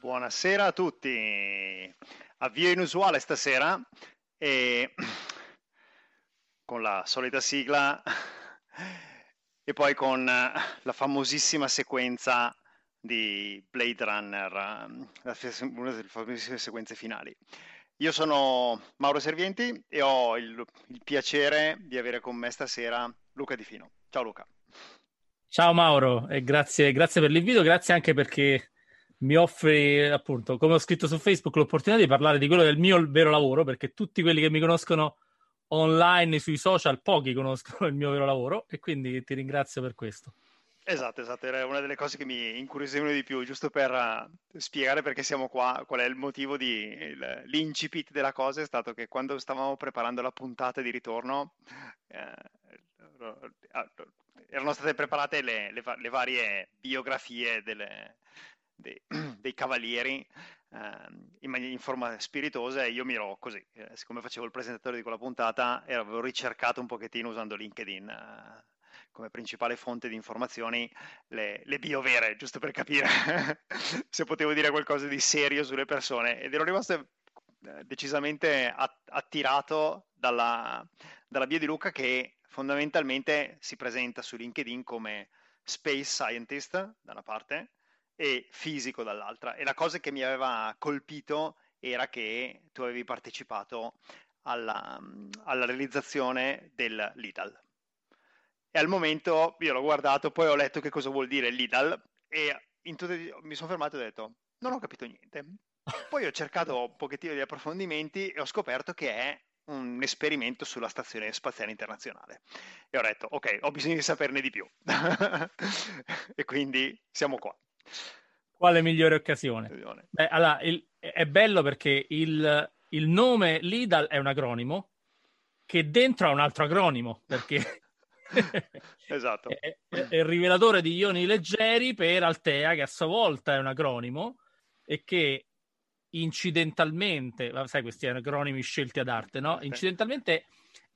Buonasera a tutti. Avvio inusuale stasera e con la solita sigla e poi con la famosissima sequenza di Blade Runner, una delle famosissime sequenze finali. Io sono Mauro Servienti e ho il, il piacere di avere con me stasera Luca Di Fino. Ciao Luca. Ciao Mauro e grazie, grazie per l'invito, grazie anche perché mi offri, appunto, come ho scritto su Facebook, l'opportunità di parlare di quello il mio vero lavoro, perché tutti quelli che mi conoscono online sui social, pochi conoscono il mio vero lavoro e quindi ti ringrazio per questo. Esatto, esatto, era una delle cose che mi incuriosivano di più, giusto per uh, spiegare perché siamo qua, qual è il motivo di il, l'incipit della cosa è stato che quando stavamo preparando la puntata di ritorno eh, erano state preparate le, le, le varie biografie delle, dei, dei, cavalieri eh, in, in, forma spiritosa e io mi ero così, eh, siccome facevo il presentatore di quella puntata, avevo ricercato un pochettino usando LinkedIn eh, come principale fonte di informazioni le, le bio vere, giusto per capire se potevo dire qualcosa di serio sulle persone ed ero rimasto eh, decisamente attirato dalla, dalla bio di Luca che fondamentalmente si presenta su LinkedIn come space scientist da una parte e fisico dall'altra. E la cosa che mi aveva colpito era che tu avevi partecipato alla, alla realizzazione del Lidl. E al momento io l'ho guardato, poi ho letto che cosa vuol dire Lidl e tutto, mi sono fermato e ho detto non ho capito niente. Poi ho cercato un pochettino di approfondimenti e ho scoperto che è un esperimento sulla Stazione Spaziale Internazionale. E ho detto, ok, ho bisogno di saperne di più. e quindi siamo qua. Quale migliore occasione? Beh, allora, il, è bello perché il, il nome Lidl è un acronimo che dentro ha un altro acronimo, perché esatto. è, è, è, il rivelatore di ioni leggeri per Altea, che a sua volta è un acronimo e che incidentalmente, sai questi acronimi scelti ad arte, no? Incidentalmente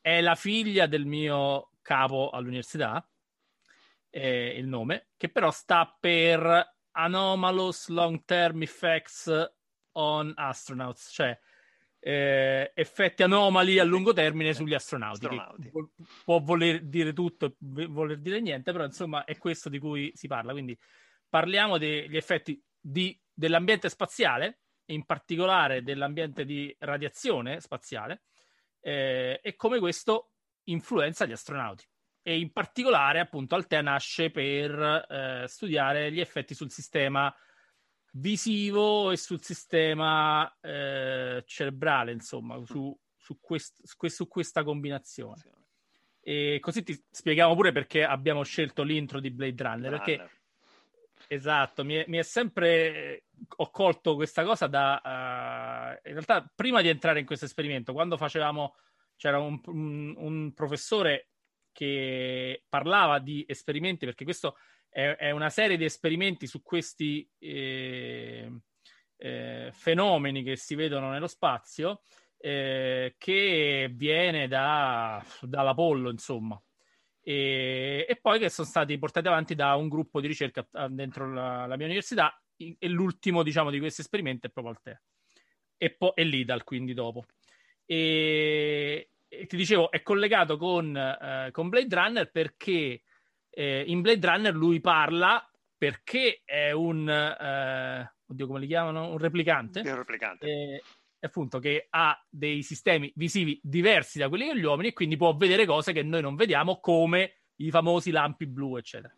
è la figlia del mio capo all'università, eh, il nome, che però sta per Anomalous Long Term Effects on Astronauts, cioè eh, effetti anomali a lungo termine sugli astronauti. astronauti. può voler dire tutto voler dire niente, però insomma è questo di cui si parla. Quindi parliamo degli effetti di, dell'ambiente spaziale in particolare dell'ambiente di radiazione spaziale, eh, e come questo influenza gli astronauti. E in particolare, appunto, Altea nasce per eh, studiare gli effetti sul sistema visivo e sul sistema eh, cerebrale, insomma, su, su, quest- su, questa combinazione. E così ti spieghiamo pure perché abbiamo scelto l'intro di Blade Runner. Perché Esatto, mi è, mi è, sempre. Ho colto questa cosa da. Uh, in realtà, prima di entrare in questo esperimento, quando facevamo. C'era un, un, un professore che parlava di esperimenti, perché questo è, è una serie di esperimenti su questi eh, eh, fenomeni che si vedono nello spazio, eh, che viene da, dall'Apollo, insomma. E, e, poi che sono stati portati avanti da un gruppo di ricerca ah, dentro la, la mia università e l'ultimo diciamo di questi esperimenti è proprio Altea e, po- e l'IDAL quindi dopo. E, e ti dicevo è collegato con, eh, con Blade Runner perché eh, in Blade Runner lui parla perché è un eh, oddio come li chiamano un replicante, un replicante. Eh, appunto che ha dei sistemi visivi diversi da quelli degli uomini e quindi può vedere cose che noi non vediamo come i famosi lampi blu, eccetera.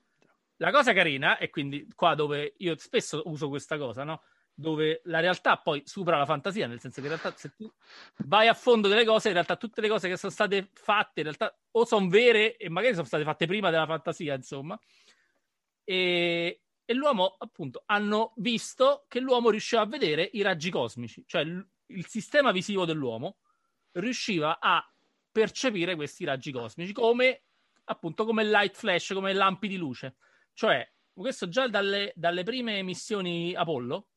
La cosa carina è quindi qua dove io spesso uso questa cosa, no? Dove la realtà poi supera la fantasia, nel senso che in realtà se tu vai a fondo delle cose, in realtà tutte le cose che sono state fatte in realtà o sono vere e magari sono state fatte prima della fantasia, insomma. E, e l'uomo, appunto, hanno visto che l'uomo riusciva a vedere i raggi cosmici, cioè l- il sistema visivo dell'uomo riusciva a percepire questi raggi cosmici come appunto come light flash, come lampi di luce. Cioè, questo già dalle, dalle prime missioni Apollo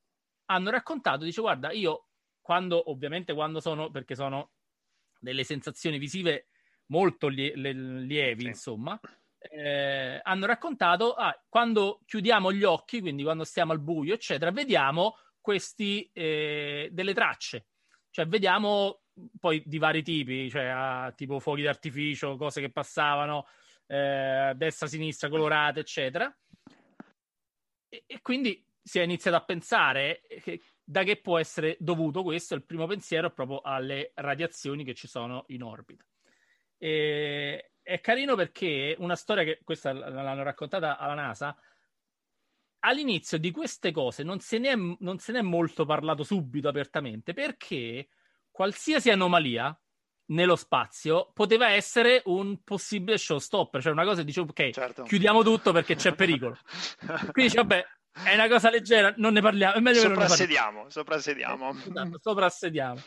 hanno raccontato, dice guarda, io quando, ovviamente quando sono, perché sono delle sensazioni visive molto lie- lievi, sì. insomma, eh, hanno raccontato, ah, quando chiudiamo gli occhi, quindi quando stiamo al buio, eccetera, vediamo questi, eh, delle tracce, cioè vediamo poi di vari tipi, cioè ah, tipo fuochi d'artificio, cose che passavano, eh, destra, sinistra, colorate, eccetera. E, e, quindi si è iniziato a pensare che, da che può essere dovuto questo. Il primo pensiero è proprio alle radiazioni che ci sono in orbita. E, è carino perché una storia che questa l'hanno raccontata alla NASA. All'inizio di queste cose non se ne è, non se ne è molto parlato subito apertamente perché qualsiasi anomalia nello spazio poteva essere un possibile showstopper, cioè una cosa che dicevo ok, certo. chiudiamo tutto perché c'è pericolo. Quindi dice, vabbè, è una cosa leggera, non ne parliamo, è meglio soprassediamo, soprassediamo. Eh, esatto, soprassediamo.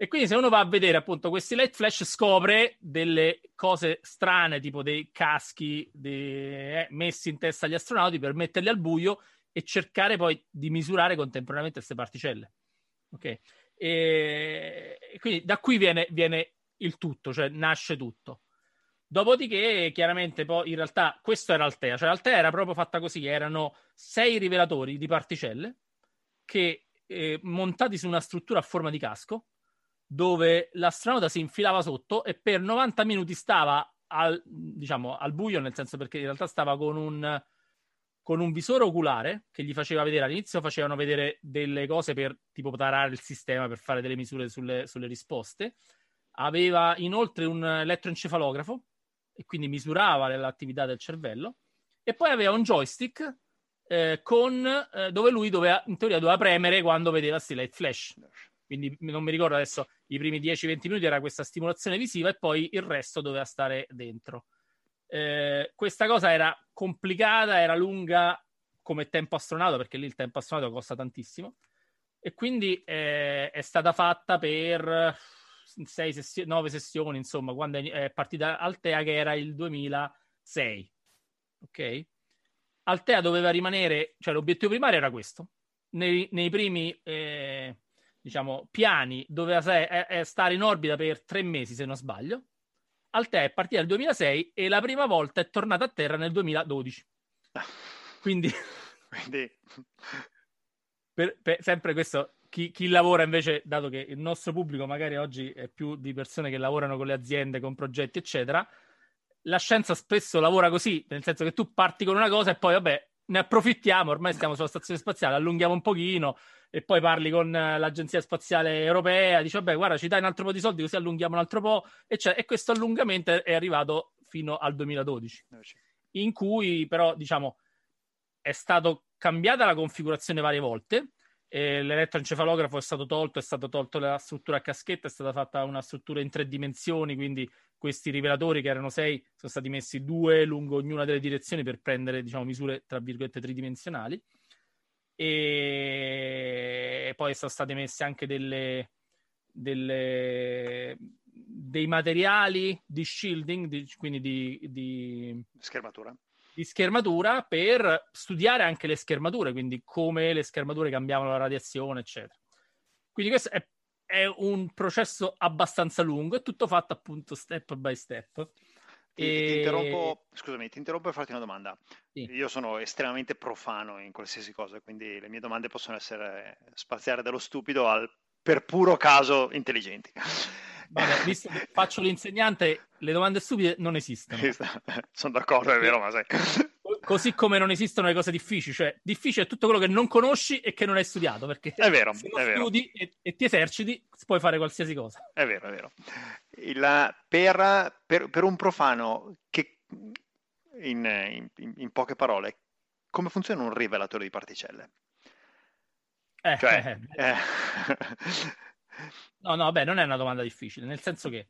E quindi se uno va a vedere appunto questi light flash scopre delle cose strane, tipo dei caschi dei, eh, messi in testa agli astronauti per metterli al buio e cercare poi di misurare contemporaneamente queste particelle. Ok? E, quindi da qui viene, viene il tutto, cioè nasce tutto. Dopodiché, chiaramente, poi in realtà questo era Altea, cioè Altea era proprio fatta così: erano sei rivelatori di particelle che eh, montati su una struttura a forma di casco, dove l'astronauta si infilava sotto e per 90 minuti stava al, diciamo, al buio, nel senso perché in realtà stava con un con un visore oculare che gli faceva vedere all'inizio facevano vedere delle cose per tipo tarare il sistema per fare delle misure sulle, sulle risposte. Aveva inoltre un elettroencefalografo e quindi misurava l'attività del cervello e poi aveva un joystick eh, con, eh, dove lui doveva, in teoria doveva premere quando vedeva questi light flash quindi non mi ricordo adesso i primi 10-20 minuti era questa stimolazione visiva e poi il resto doveva stare dentro eh, questa cosa era complicata, era lunga come tempo astronauta, perché lì il tempo astronauta costa tantissimo. E quindi eh, è stata fatta per sei sessio- nove sessioni, insomma, quando è partita Altea, che era il 2006. Ok? Altea doveva rimanere, cioè l'obiettivo primario era questo. Nei, nei primi, eh, diciamo, piani doveva stare in orbita per tre mesi, se non sbaglio. Altea è partita nel 2006 e la prima volta è tornata a terra nel 2012. Quindi, Quindi... Per, per, sempre questo, chi, chi, lavora invece, dato che il nostro pubblico magari oggi è più di persone che lavorano con le aziende, con progetti, eccetera, la scienza spesso lavora così, nel senso che tu parti con una cosa e poi, vabbè, ne approfittiamo, ormai stiamo sulla stazione spaziale, allunghiamo un pochino, e poi parli con eh, l'Agenzia Spaziale Europea, dici vabbè guarda ci dai un altro po' di soldi così allunghiamo un altro po' e, e questo allungamento è arrivato fino al 2012 in cui però diciamo è stato cambiata la configurazione varie volte eh, l'elettroencefalografo è stato tolto, è stato tolto la struttura a caschetta, è stata fatta una struttura in tre dimensioni, quindi questi rivelatori che erano sei sono stati messi due lungo ognuna delle direzioni per prendere diciamo, misure tra virgolette tridimensionali e poi sono state messe anche delle, delle, dei materiali di shielding, di, quindi di, di, schermatura. Di schermatura per studiare anche le schermature, quindi come le schermature cambiavano la radiazione, eccetera. Quindi questo è, è un processo abbastanza lungo, è tutto fatto appunto step by step. Ti, e... ti, interrompo, scusami, ti interrompo per farti una domanda. Sì. Io sono estremamente profano in qualsiasi cosa, quindi le mie domande possono essere spaziare dallo stupido al per puro caso intelligenti. Vabbè, visto che faccio l'insegnante, le domande stupide non esistono. Sono d'accordo, è vero, ma sai. Così come non esistono le cose difficili, cioè difficile è tutto quello che non conosci e che non hai studiato, perché è vero, se è vero. studi e, e, ti eserciti puoi fare qualsiasi cosa. È vero, è vero. Il, per, per, per, un profano, che, in, in, in, poche parole, come funziona un rivelatore di particelle? Eh, cioè, eh, eh. No, no, beh, non è una domanda difficile, nel senso che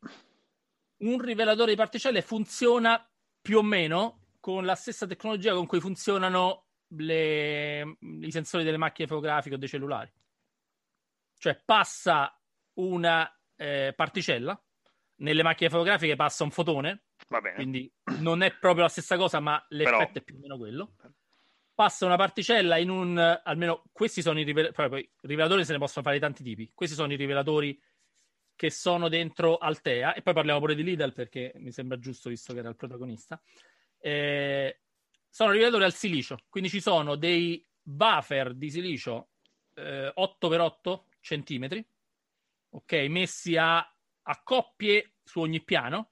un rivelatore di particelle funziona più o meno con la stessa tecnologia con cui funzionano le, i sensori delle macchine fotografiche o dei cellulari. Cioè passa una eh, particella, nelle macchine fotografiche passa un fotone, quindi non è proprio la stessa cosa, ma l'effetto Però... è più o meno quello. Passa una particella in un, almeno questi sono i rivelatori, rivelatori se ne possono fare tanti tipi, questi sono i rivelatori che sono dentro Altea, e poi parliamo pure di Lidl perché mi sembra giusto visto che era il protagonista. Eh, sono rivelatori al silicio, quindi ci sono dei buffer di silicio eh, 8x8 centimetri, ok, messi a, a coppie su ogni piano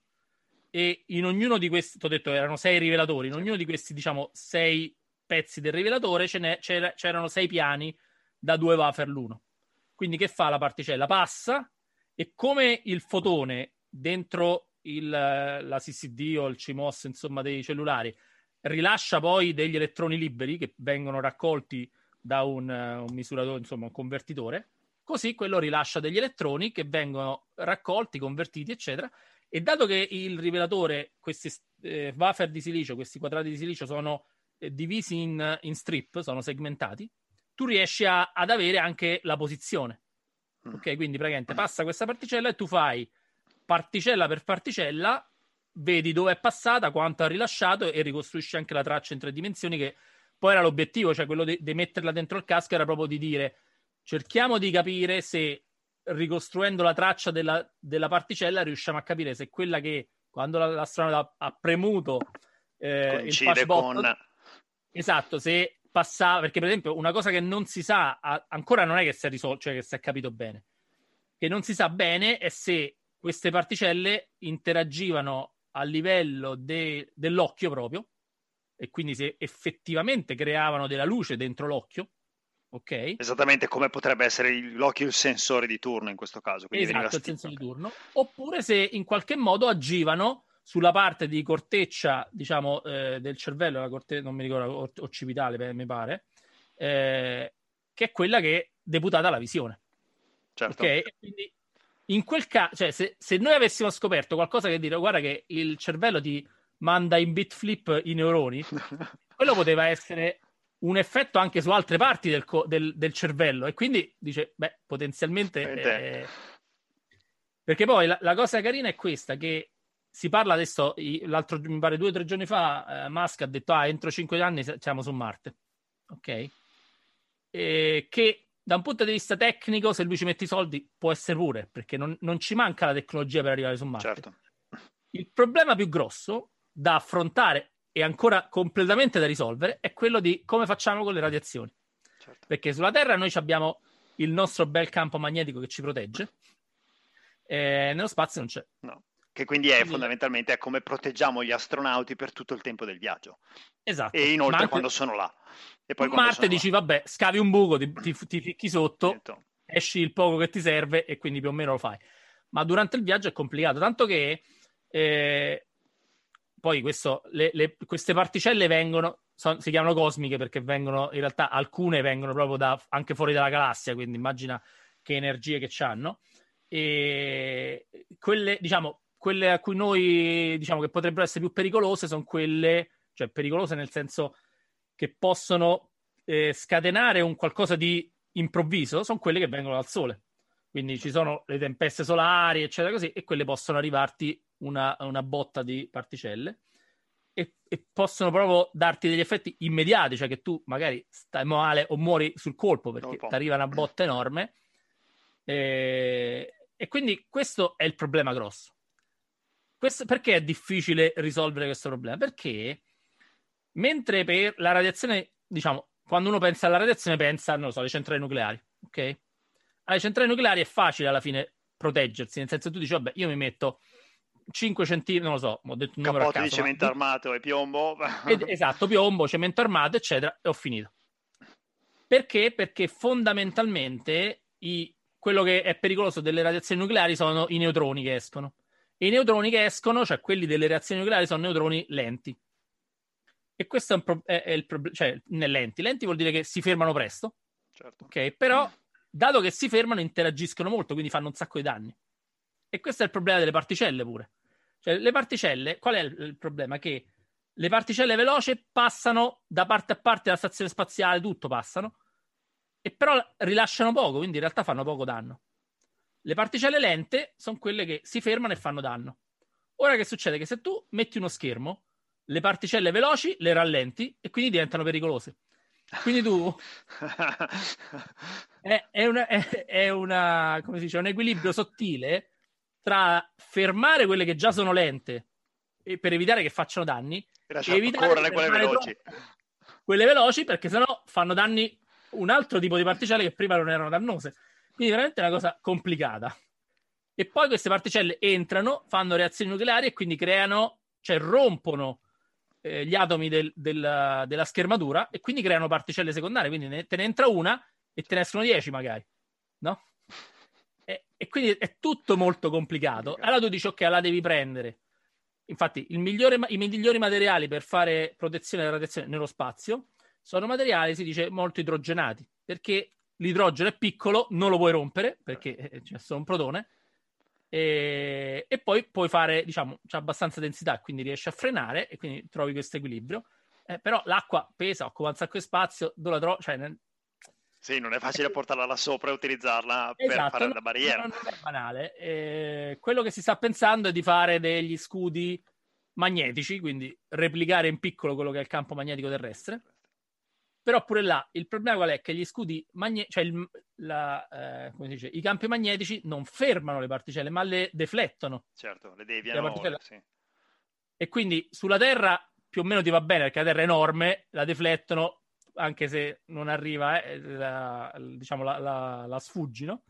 e in ognuno di questi, ti ho detto erano sei rivelatori, in ognuno di questi diciamo sei pezzi del rivelatore c'era, c'erano sei piani da due wafer l'uno. Quindi che fa la particella? Passa e come il fotone dentro il, la CCD o il CMOS insomma dei cellulari rilascia poi degli elettroni liberi che vengono raccolti da un, un misuratore, insomma un convertitore, così quello rilascia degli elettroni che vengono raccolti, convertiti, eccetera. E dato che il rivelatore, questi eh, wafer di silicio, questi quadrati di silicio sono divisi in, in, strip, sono segmentati, tu riesci a, ad avere anche la posizione. Mm. Ok, quindi praticamente passa questa particella e tu fai particella per particella vedi dove è passata, quanto ha rilasciato e ricostruisci anche la traccia in tre dimensioni che poi era l'obiettivo, cioè quello di, di metterla dentro il casco era proprio di dire cerchiamo di capire se ricostruendo la traccia della, della particella riusciamo a capire se quella che quando l'astronauta ha premuto eh, il push con... esatto, se passava, perché per esempio una cosa che non si sa, ancora non è che si è risolto, cioè che si è capito bene, che non si sa bene è se queste particelle interagivano a livello de- dell'occhio proprio, e quindi se effettivamente creavano della luce dentro l'occhio, ok? Esattamente come potrebbe essere l'occhio il sensore di turno in questo caso. Esatto, il sensore di turno. Oppure se in qualche modo agivano sulla parte di corteccia, diciamo, eh, del cervello, la corteccia, non mi ricordo, occipitale, mi pare, eh, che è quella che è deputata alla visione. Certo. Ok? Quindi in quel caso, cioè, se, se, noi avessimo scoperto qualcosa che dire, guarda che il cervello ti manda in bit flip i neuroni, quello poteva essere un effetto anche su altre parti del, co- del, del cervello. E quindi dice, beh, potenzialmente. Eh... Perché poi la, la, cosa carina è questa: che si parla adesso, l'altro, mi pare due o tre giorni fa, eh, Musk ha detto: Ah, entro cinque anni siamo su Marte. Ok? E che da un punto di vista tecnico, se lui ci mette i soldi, può essere pure, perché non, non ci manca la tecnologia per arrivare su Marte. Certo. Il problema più grosso da affrontare e ancora completamente da risolvere è quello di come facciamo con le radiazioni. Certo. Perché sulla Terra noi abbiamo il nostro bel campo magnetico che ci protegge, e nello spazio non c'è. No. Che quindi è fondamentalmente come proteggiamo gli astronauti per tutto il tempo del viaggio. Esatto. E inoltre anche... quando sono là. E poi Marte dici, là. vabbè, scavi un buco, ti, ti, ti ficchi sotto, Sento. esci il poco che ti serve e quindi più o meno lo fai. Ma durante il viaggio è complicato, tanto che eh, poi questo, le, le, queste particelle vengono, son, si chiamano cosmiche perché vengono, in realtà alcune vengono proprio da, anche fuori dalla galassia, quindi immagina che energie che hanno. E quelle, diciamo, quelle a cui noi diciamo che potrebbero essere più pericolose sono quelle, cioè pericolose nel senso che possono eh, scatenare un qualcosa di improvviso sono quelle che vengono dal sole. Quindi ci sono le tempeste solari, eccetera, così, e quelle possono arrivarti una, una botta di particelle e, e, possono proprio darti degli effetti immediati, cioè che tu magari stai male o muori sul colpo perché ti arriva una botta enorme. E, e, quindi questo è il problema grosso. Questo, perché è difficile risolvere questo problema? Perché Mentre per la radiazione, diciamo, quando uno pensa alla radiazione pensa, non lo so, alle centrali nucleari, ok? Alle centrali nucleari è facile alla fine proteggersi, nel senso che tu dici, vabbè, io mi metto 5 centimetri, non lo so, ho detto un numero a caso, di cemento ma... armato e piombo. Ed, esatto, piombo, cemento armato, eccetera, e ho finito. Perché? Perché fondamentalmente i, quello che è pericoloso delle radiazioni nucleari sono i neutroni che escono. E i neutroni che escono, cioè quelli delle reazioni nucleari, sono neutroni lenti. E questo è, pro- è, è il problema, cioè, lenti. Lenti vuol dire che si fermano presto, certo. ok? Però, dato che si fermano, interagiscono molto, quindi fanno un sacco di danni. E questo è il problema delle particelle pure. Cioè, le particelle, qual è il, il problema? Che le particelle veloci passano da parte a parte della stazione spaziale, tutto passano, e però rilasciano poco, quindi in realtà fanno poco danno. Le particelle lente sono quelle che si fermano e fanno danno. Ora che succede? Che se tu metti uno schermo, le particelle veloci le rallenti e quindi diventano pericolose. Quindi tu è, è, una, è, è una, come si dice, un equilibrio sottile tra fermare quelle che già sono lente per evitare che facciano danni e evitare quelle veloci. Quelle veloci perché sennò fanno danni un altro tipo di particelle che prima non erano dannose. Quindi veramente è una cosa complicata. E poi queste particelle entrano, fanno reazioni nucleari e quindi creano, cioè rompono eh, gli atomi del, del, della schermatura e quindi creano particelle secondarie. Quindi ne, te ne entra una e te ne escono 10 magari, no? E, e, quindi è tutto molto complicato. Allora tu dici, ok, la devi prendere. Infatti, migliore, i migliori materiali per fare protezione della radiazione nello spazio sono materiali, si dice, molto idrogenati, perché l'idrogeno è piccolo, non lo puoi rompere, perché eh, c'è solo un protone, e, e, poi puoi fare, diciamo, c'è abbastanza densità, quindi riesci a frenare e quindi trovi questo equilibrio. Eh, però l'acqua pesa, occupa un sacco di spazio, dove la trovo? Cioè, nel... Sì, non è facile portarla là sopra e utilizzarla per esatto, fare la barriera. Non è banale. Eh, quello che si sta pensando è di fare degli scudi magnetici, quindi replicare in piccolo quello che è il campo magnetico terrestre però pure là il problema qual è? Che gli scudi magnetici, cioè il, la, eh, come si dice, i campi magnetici non fermano le particelle, ma le deflettono. Certo, le deviano. Le sì. E quindi sulla Terra più o meno ti va bene perché la Terra è enorme, la deflettono anche se non arriva, eh, la, diciamo, la, la, la sfuggi, no?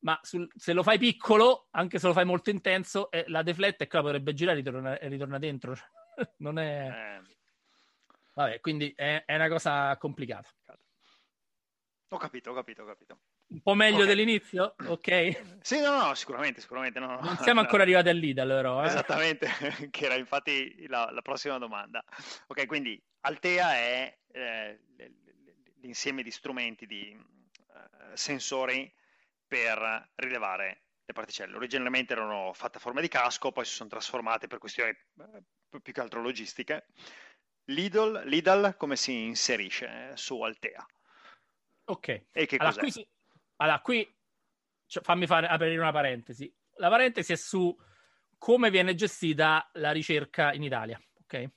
Ma sul, se lo fai piccolo, anche se lo fai molto intenso, eh, la defletta e quella potrebbe girare e ritorna, ritorna dentro. non è... Eh Vabbè, quindi è, è, una cosa complicata. Ho capito, ho capito, ho capito. Un po' meglio okay. dell'inizio? Ok? Sì, no, no, sicuramente, sicuramente. No, non siamo ancora arrivati all'Idal, però. Eh? Esattamente, che era infatti la, la, prossima domanda. Ok, quindi Altea è eh, l'insieme di strumenti, di uh, sensori per rilevare le particelle. Originalmente erano fatte a forma di casco, poi si sono trasformate per questioni eh, più che altro logistiche Lidl, Lidl come si inserisce su Altea? Ok. E che allora, cos'è? Qui. Allora, qui cioè, fammi fare, aprire una parentesi. La parentesi è su come viene gestita la ricerca in Italia, ok?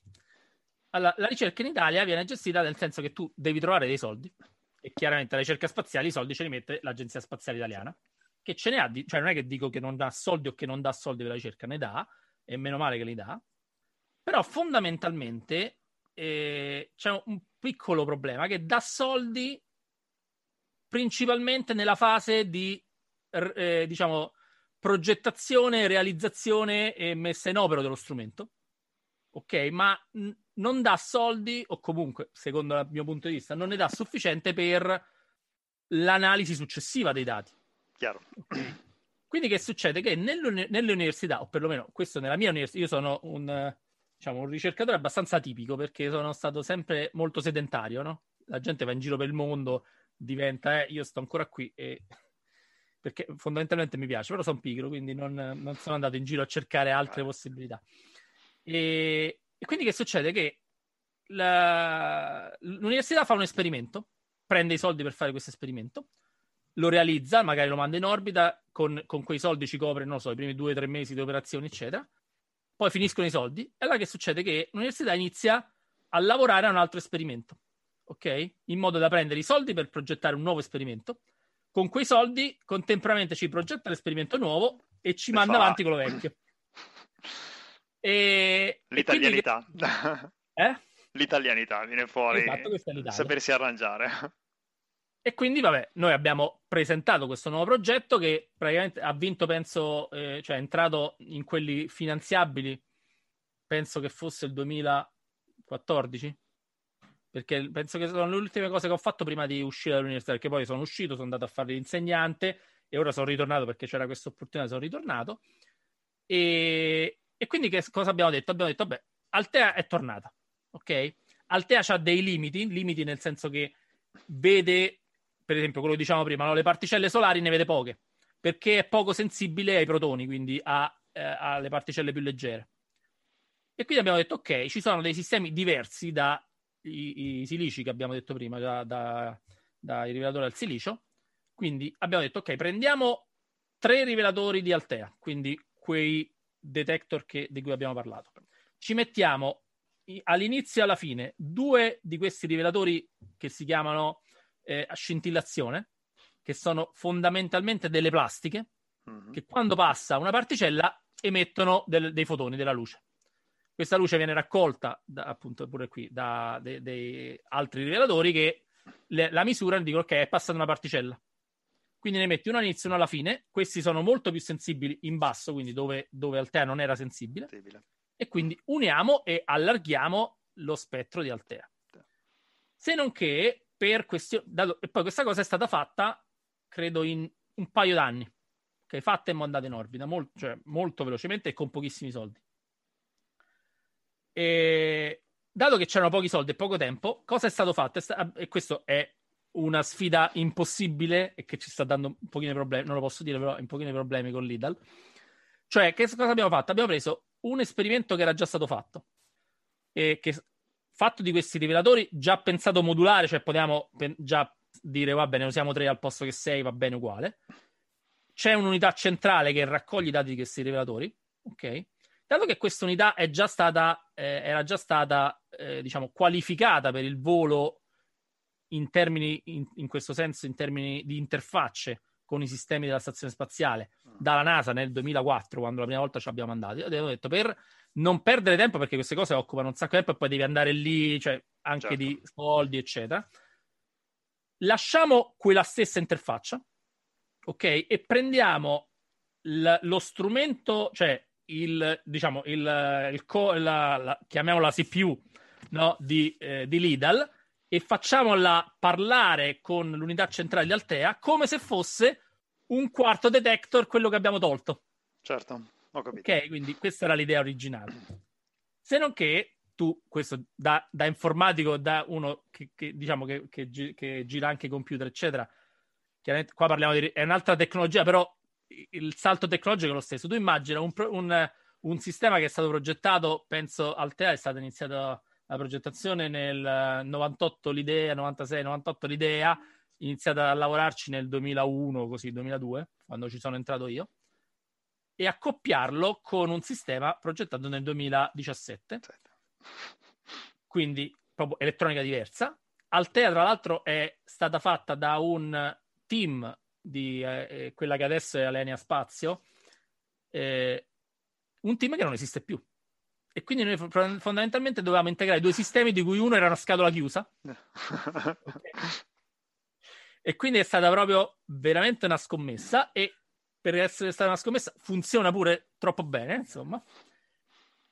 Allora, la ricerca in Italia viene gestita nel senso che tu devi trovare dei soldi e chiaramente la ricerca spaziale i soldi ce li mette l'Agenzia Spaziale Italiana, che ce ne ha, di... cioè non è che dico che non dà soldi o che non dà soldi per la ricerca, ne dà, e meno male che li dà, però fondamentalmente eh, c'è un piccolo problema che dà soldi principalmente nella fase di eh, diciamo progettazione, realizzazione e messa in opera dello strumento. Ok, ma n- non dà soldi, o comunque, secondo il mio punto di vista, non ne dà sufficiente per l'analisi successiva dei dati. Chiaro. Quindi che succede? Che nelle, università, o perlomeno questo nella mia università, io sono un diciamo, un ricercatore abbastanza tipico perché sono stato sempre molto sedentario, no? La gente va in giro per il mondo, diventa, eh, io sto ancora qui e... perché fondamentalmente mi piace, però sono pigro, quindi non, non sono andato in giro a cercare altre possibilità. E, e quindi che succede? Che la... l'università fa un esperimento, prende i soldi per fare questo esperimento, lo realizza, magari lo manda in orbita, con, con quei soldi ci copre, non so, i primi due o tre mesi di operazioni, eccetera poi finiscono i soldi, e allora che succede? Che l'università inizia a lavorare a un altro esperimento, ok? In modo da prendere i soldi per progettare un nuovo esperimento, con quei soldi contemporaneamente ci progetta l'esperimento nuovo e ci e manda fa... avanti quello vecchio. E... L'italianità. E che... eh? L'italianità viene fuori. Esatto, sapersi arrangiare. E quindi, vabbè, noi abbiamo presentato questo nuovo progetto che praticamente ha vinto, penso, eh, cioè è entrato in quelli finanziabili, penso che fosse il 2014, perché penso che sono le ultime cose che ho fatto prima di uscire dall'università, perché poi sono uscito, sono andato a fare l'insegnante e ora sono ritornato perché c'era questa opportunità, sono ritornato. E, e quindi che cosa abbiamo detto? Abbiamo detto, vabbè, Altea è tornata, ok? Altea ha dei limiti, limiti nel senso che vede per esempio quello che diciamo prima, no? le particelle solari ne vede poche, perché è poco sensibile ai protoni, quindi a, eh, alle particelle più leggere. E quindi abbiamo detto, ok, ci sono dei sistemi diversi dai silici che abbiamo detto prima, dai da, da rivelatori al silicio. Quindi abbiamo detto, ok, prendiamo tre rivelatori di Altea, quindi quei detector che, di cui abbiamo parlato. Ci mettiamo all'inizio e alla fine due di questi rivelatori che si chiamano eh, a scintillazione, che sono fondamentalmente delle plastiche, mm-hmm. che quando passa una particella emettono del, dei fotoni della luce. Questa luce viene raccolta, da, appunto, pure qui, da dei de altri rivelatori che le, la misurano e dicono ok, è passata una particella. Quindi ne metti uno all'inizio e uno alla fine. Questi sono molto più sensibili in basso, quindi dove, dove Altea non era sensibile. sensibile. E quindi uniamo e allarghiamo lo spettro di Altea. Se non che per questione... E poi questa cosa è stata fatta, credo, in un paio d'anni. Ok, fatta e mandata in orbita, molto, cioè, molto velocemente e con pochissimi soldi. E dato che c'erano pochi soldi e poco tempo, cosa è stato fatto? È sta- e questo è una sfida impossibile e che ci sta dando un pochino di problemi, non lo posso dire però, un pochino di problemi con l'Idal. Cioè, che cosa abbiamo fatto? Abbiamo preso un esperimento che era già stato fatto e che fatto di questi rivelatori già pensato modulare, cioè potevamo pen- già dire va bene, usiamo tre al posto che sei, va bene uguale. C'è un'unità centrale che raccoglie i dati di questi rivelatori, ok? Dato che questa unità è già stata, eh, era già stata, eh, diciamo, qualificata per il volo in termini, in, in, questo senso, in termini di interfacce con i sistemi della stazione spaziale dalla NASA nel 2004, quando la prima volta ci abbiamo mandati, abbiamo detto per non perdere tempo, perché queste cose occupano un sacco di tempo e poi devi andare lì, cioè anche certo. di soldi, eccetera. Lasciamo quella stessa interfaccia, ok? E prendiamo l- lo strumento, cioè il, diciamo, il, il co- la, la, chiamiamola CPU no? di, eh, di Lidl e facciamola parlare con l'unità centrale di Altea come se fosse un quarto detector quello che abbiamo tolto. Certo. Ok, quindi questa era l'idea originale. Se non che tu, questo da, da informatico, da uno che, che diciamo che, che, che, gira anche computer, eccetera, chiaramente qua parliamo di è un'altra tecnologia, però il salto tecnologico è lo stesso. Tu immagina un, un, un sistema che è stato progettato, penso Altea è stata iniziata la progettazione nel 98 l'idea, 96, 98 l'idea, iniziata a lavorarci nel 2001, così 2002, quando ci sono entrato io, e accoppiarlo con un sistema progettato nel 2017. Quindi proprio elettronica diversa. Altea, tra l'altro, è stata fatta da un team di eh, eh, quella che adesso è Alenia Spazio, eh, un team che non esiste più. E quindi noi fondamentalmente dovevamo integrare due sistemi di cui uno era una scatola chiusa. okay. E quindi è stata proprio veramente una scommessa e per essere stata una scommessa funziona pure troppo bene, insomma.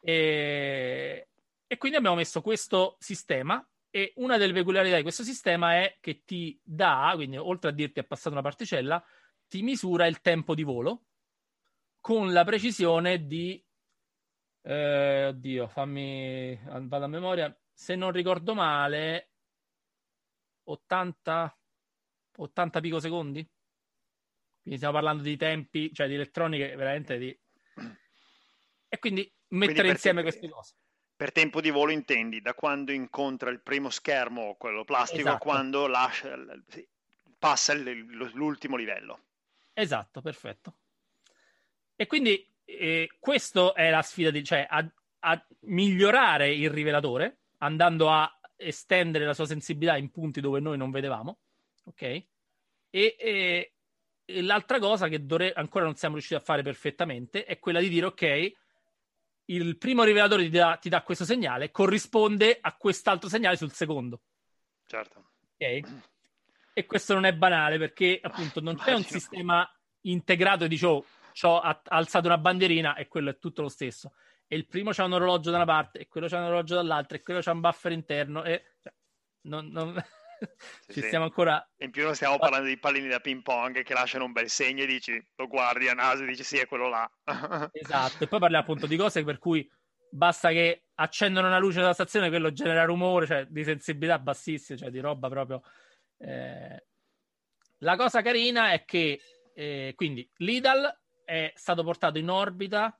E, e quindi abbiamo messo questo sistema e una delle peculiarità di questo sistema è che ti dà, quindi oltre a dirti è passata una particella, ti misura il tempo di volo con la precisione di... Eh, oddio, fammi... vado a memoria. Se non ricordo male, 80, 80 picosecondi? Quindi stiamo parlando di tempi, cioè di elettroniche veramente di... E quindi mettere quindi insieme queste cose. Per tempo di volo intendi da quando incontra il primo schermo, quello plastico, esatto. a quando lascia, passa l'ultimo livello. Esatto, perfetto. E quindi eh, questa è la sfida, di, cioè a, a, migliorare il rivelatore, andando a estendere la sua sensibilità in punti dove noi non vedevamo, ok? E, e, e l'altra cosa che dovre- ancora non siamo riusciti a fare perfettamente è quella di dire, ok, il primo rivelatore ti dà, ti dà, questo segnale, corrisponde a quest'altro segnale sul secondo. Certo. Ok? E questo non è banale perché appunto non c'è un sistema integrato e dice oh, ho alzato una bandierina e quello è tutto lo stesso. E il primo c'ha un orologio da una parte e quello c'ha un orologio dall'altra e quello c'ha un buffer interno e cioè, non, non... Sì, ci sì. stiamo ancora. In più non stiamo parlando di pallini da ping pong che lasciano un bel segno e dici lo guardi a naso e dici sì, è quello là. esatto, e poi parliamo appunto di cose per cui basta che accendono una luce dalla stazione, quello genera rumore, cioè di sensibilità bassissima, cioè di roba proprio. Eh... La cosa carina è che eh, quindi l'IDAL è stato portato in orbita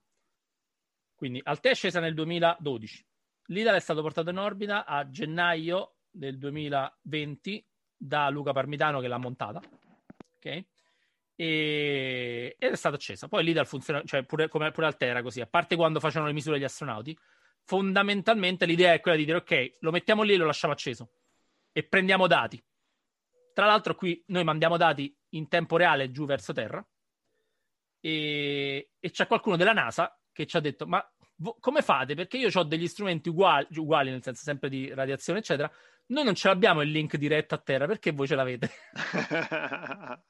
Quindi Altea è scesa nel 2012. L'Idal è stato portato in orbita a gennaio del 2020 da Luca Parmitano che l'ha montata. Ok? E... ed è stata accesa. Poi l'Idal funziona, cioè pure, come pure Altera così, a parte quando facevano le misure degli astronauti, fondamentalmente l'idea è quella di dire ok, lo mettiamo lì e lo lasciamo acceso e prendiamo dati. Tra l'altro qui noi mandiamo dati in tempo reale giù verso Terra e, e c'è qualcuno della NASA che ci ha detto ma vo- come fate? Perché io ho degli strumenti uguali, uguali, nel senso sempre di radiazione eccetera, noi non ce l'abbiamo il link diretto a Terra, perché voi ce l'avete?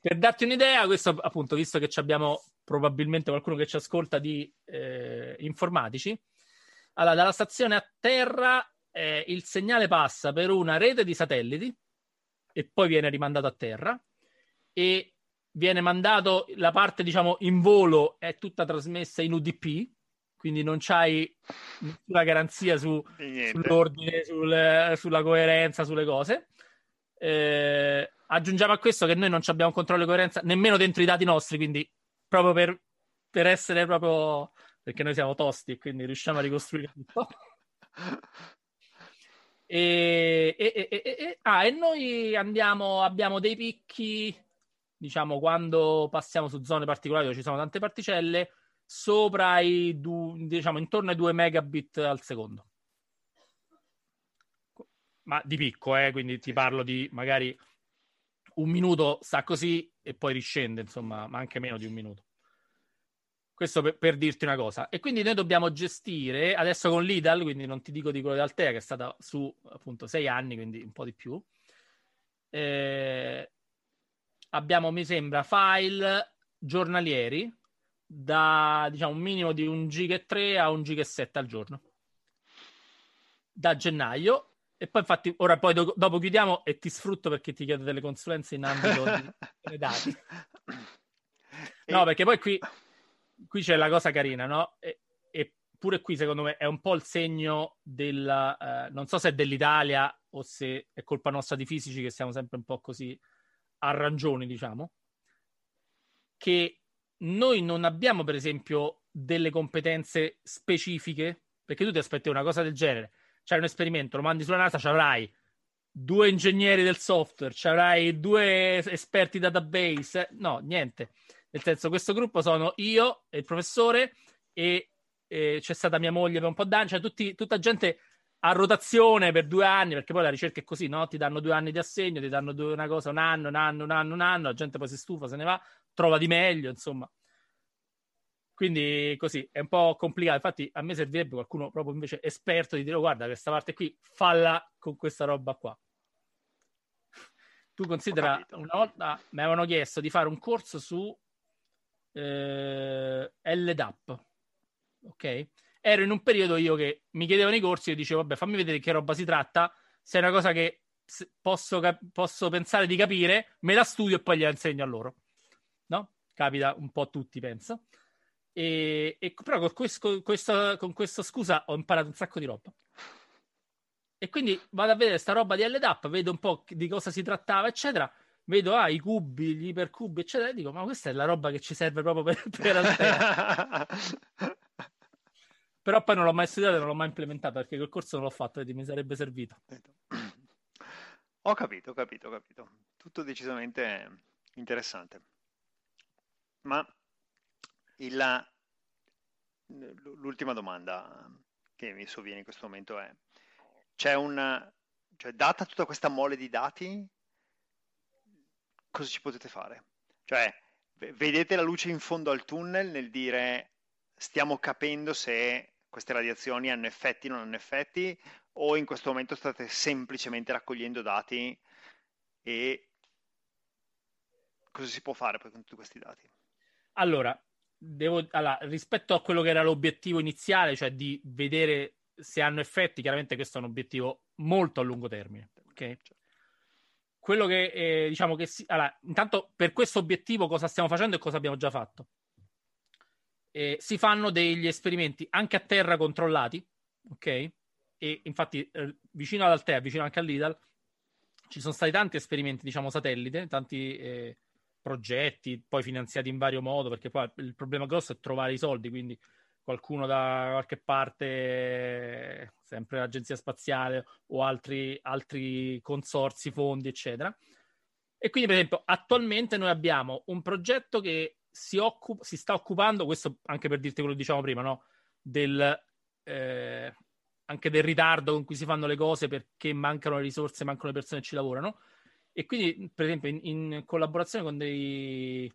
per darti un'idea, questo appunto, visto che abbiamo probabilmente qualcuno che ci ascolta di eh, informatici, allora dalla stazione a terra eh, il segnale passa per una rete di satelliti e poi viene rimandato a terra e viene mandato la parte diciamo in volo è tutta trasmessa in UDP quindi non c'hai nessuna garanzia su, sull'ordine, sul, sulla coerenza, sulle cose. Eh, aggiungiamo a questo che noi non abbiamo controllo di coerenza nemmeno dentro i dati nostri, quindi proprio per, per essere proprio perché noi siamo tosti e quindi riusciamo a ricostruire tutto. E, e, e, ah, e noi andiamo, abbiamo dei picchi, diciamo, quando passiamo su zone particolari dove ci sono tante particelle, sopra i, du, diciamo, intorno ai 2 megabit al secondo. Ma di picco, eh, quindi ti parlo di magari un minuto sta così e poi riscende, insomma, ma anche meno di un minuto. Questo per, per, dirti una cosa. E quindi noi dobbiamo gestire, adesso con l'IDAL, quindi non ti dico di quello di Altea, che è stata su appunto sei anni, quindi un po' di più. Eh, abbiamo, mi sembra, file giornalieri da diciamo un minimo di un giga e 3 a un giga e 7 al giorno. Da gennaio. E poi infatti ora poi do- dopo chiudiamo e ti sfrutto perché ti chiedo delle consulenze in ambito di dati. No perché poi qui, qui c'è la cosa carina no? E, e, pure qui secondo me è un po' il segno della eh, non so se è dell'Italia o se è colpa nostra di fisici che siamo sempre un po' così arrangioni diciamo che noi non abbiamo, per esempio, delle competenze specifiche, perché tu ti aspetti una cosa del genere. C'hai un esperimento, lo mandi sulla NASA, ci avrai due ingegneri del software, ci avrai due esperti database. No, niente. Nel senso, questo gruppo sono io e il professore e, e c'è stata mia moglie per un po' d'anni, cioè tutti, tutta gente a rotazione per due anni, perché poi la ricerca è così, no? Ti danno due anni di assegno, ti danno due, una cosa un anno, un anno, un anno, un anno, la gente poi si stufa, se ne va, trova di meglio, insomma. Quindi così è un po' complicato. Infatti, a me servirebbe qualcuno proprio invece esperto di dire: oh, guarda, questa parte qui falla con questa roba qua. Tu considera una volta mi avevano chiesto di fare un corso su eh, LDAP. Ok? Ero in un periodo io che mi chiedevano i corsi e dicevo: Vabbè, fammi vedere che roba si tratta. Se è una cosa che posso, posso pensare di capire, me la studio e poi gliela insegno a loro? Capita un po' a tutti, penso. E, e però con, questo, questo, con questa scusa ho imparato un sacco di roba. E quindi vado a vedere sta roba di LDAP, vedo un po' di cosa si trattava, eccetera. Vedo ah, i cubi, gli ipercubi, eccetera, e dico: Ma questa è la roba che ci serve proprio per, per Altera. Però poi non l'ho mai studiato e non l'ho mai implementato perché quel corso non l'ho fatto, vedi, mi sarebbe servito. Ho capito, ho capito, ho capito. Tutto decisamente interessante. Ma il, l'ultima domanda che mi sovviene in questo momento è, c'è un, cioè data tutta questa mole di dati, cosa ci potete fare? Cioè, vedete la luce in fondo al tunnel nel dire stiamo capendo se queste radiazioni hanno effetti o non hanno effetti, o in questo momento state semplicemente raccogliendo dati e cosa si può fare poi con tutti questi dati? Allora, devo, allora, rispetto a quello che era l'obiettivo iniziale, cioè di vedere se hanno effetti, chiaramente questo è un obiettivo molto a lungo termine. Ok? Quello che eh, diciamo che si, allora, intanto per questo obiettivo cosa stiamo facendo e cosa abbiamo già fatto? Eh, si fanno degli esperimenti anche a terra controllati, ok? E infatti eh, vicino Altea, vicino anche all'IDAL, ci sono stati tanti esperimenti, diciamo, satellite, tanti eh, progetti, poi finanziati in vario modo, perché poi il problema grosso è trovare i soldi, quindi qualcuno da qualche parte, sempre l'agenzia spaziale o altri, altri consorsi, fondi, eccetera. E quindi, per esempio, attualmente noi abbiamo un progetto che si, occupa, si sta occupando, questo anche per dirti quello che diciamo prima, no? del, eh, anche del ritardo con cui si fanno le cose perché mancano le risorse, mancano le persone che ci lavorano. E quindi, per esempio, in, in collaborazione con dei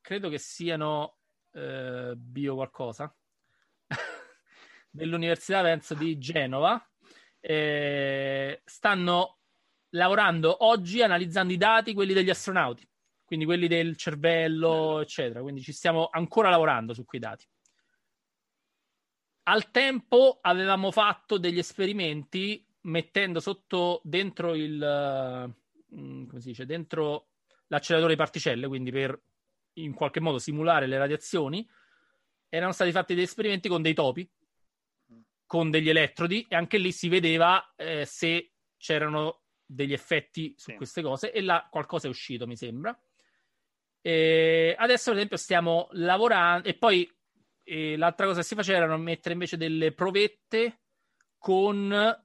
credo che siano eh, bio qualcosa dell'Università penso di Genova eh, stanno lavorando oggi analizzando i dati quelli degli astronauti quindi quelli del cervello eccetera. Quindi ci stiamo ancora lavorando su quei dati. Al tempo avevamo fatto degli esperimenti mettendo sotto dentro il uh, come si dice dentro l'acceleratore di particelle quindi per in qualche modo simulare le radiazioni, erano stati fatti degli esperimenti con dei topi, con degli elettrodi, e anche lì si vedeva eh, se c'erano degli effetti su sì. queste cose, e là qualcosa è uscito, mi sembra. E adesso, ad esempio, stiamo lavorando, e poi e l'altra cosa che si faceva era mettere invece delle provette con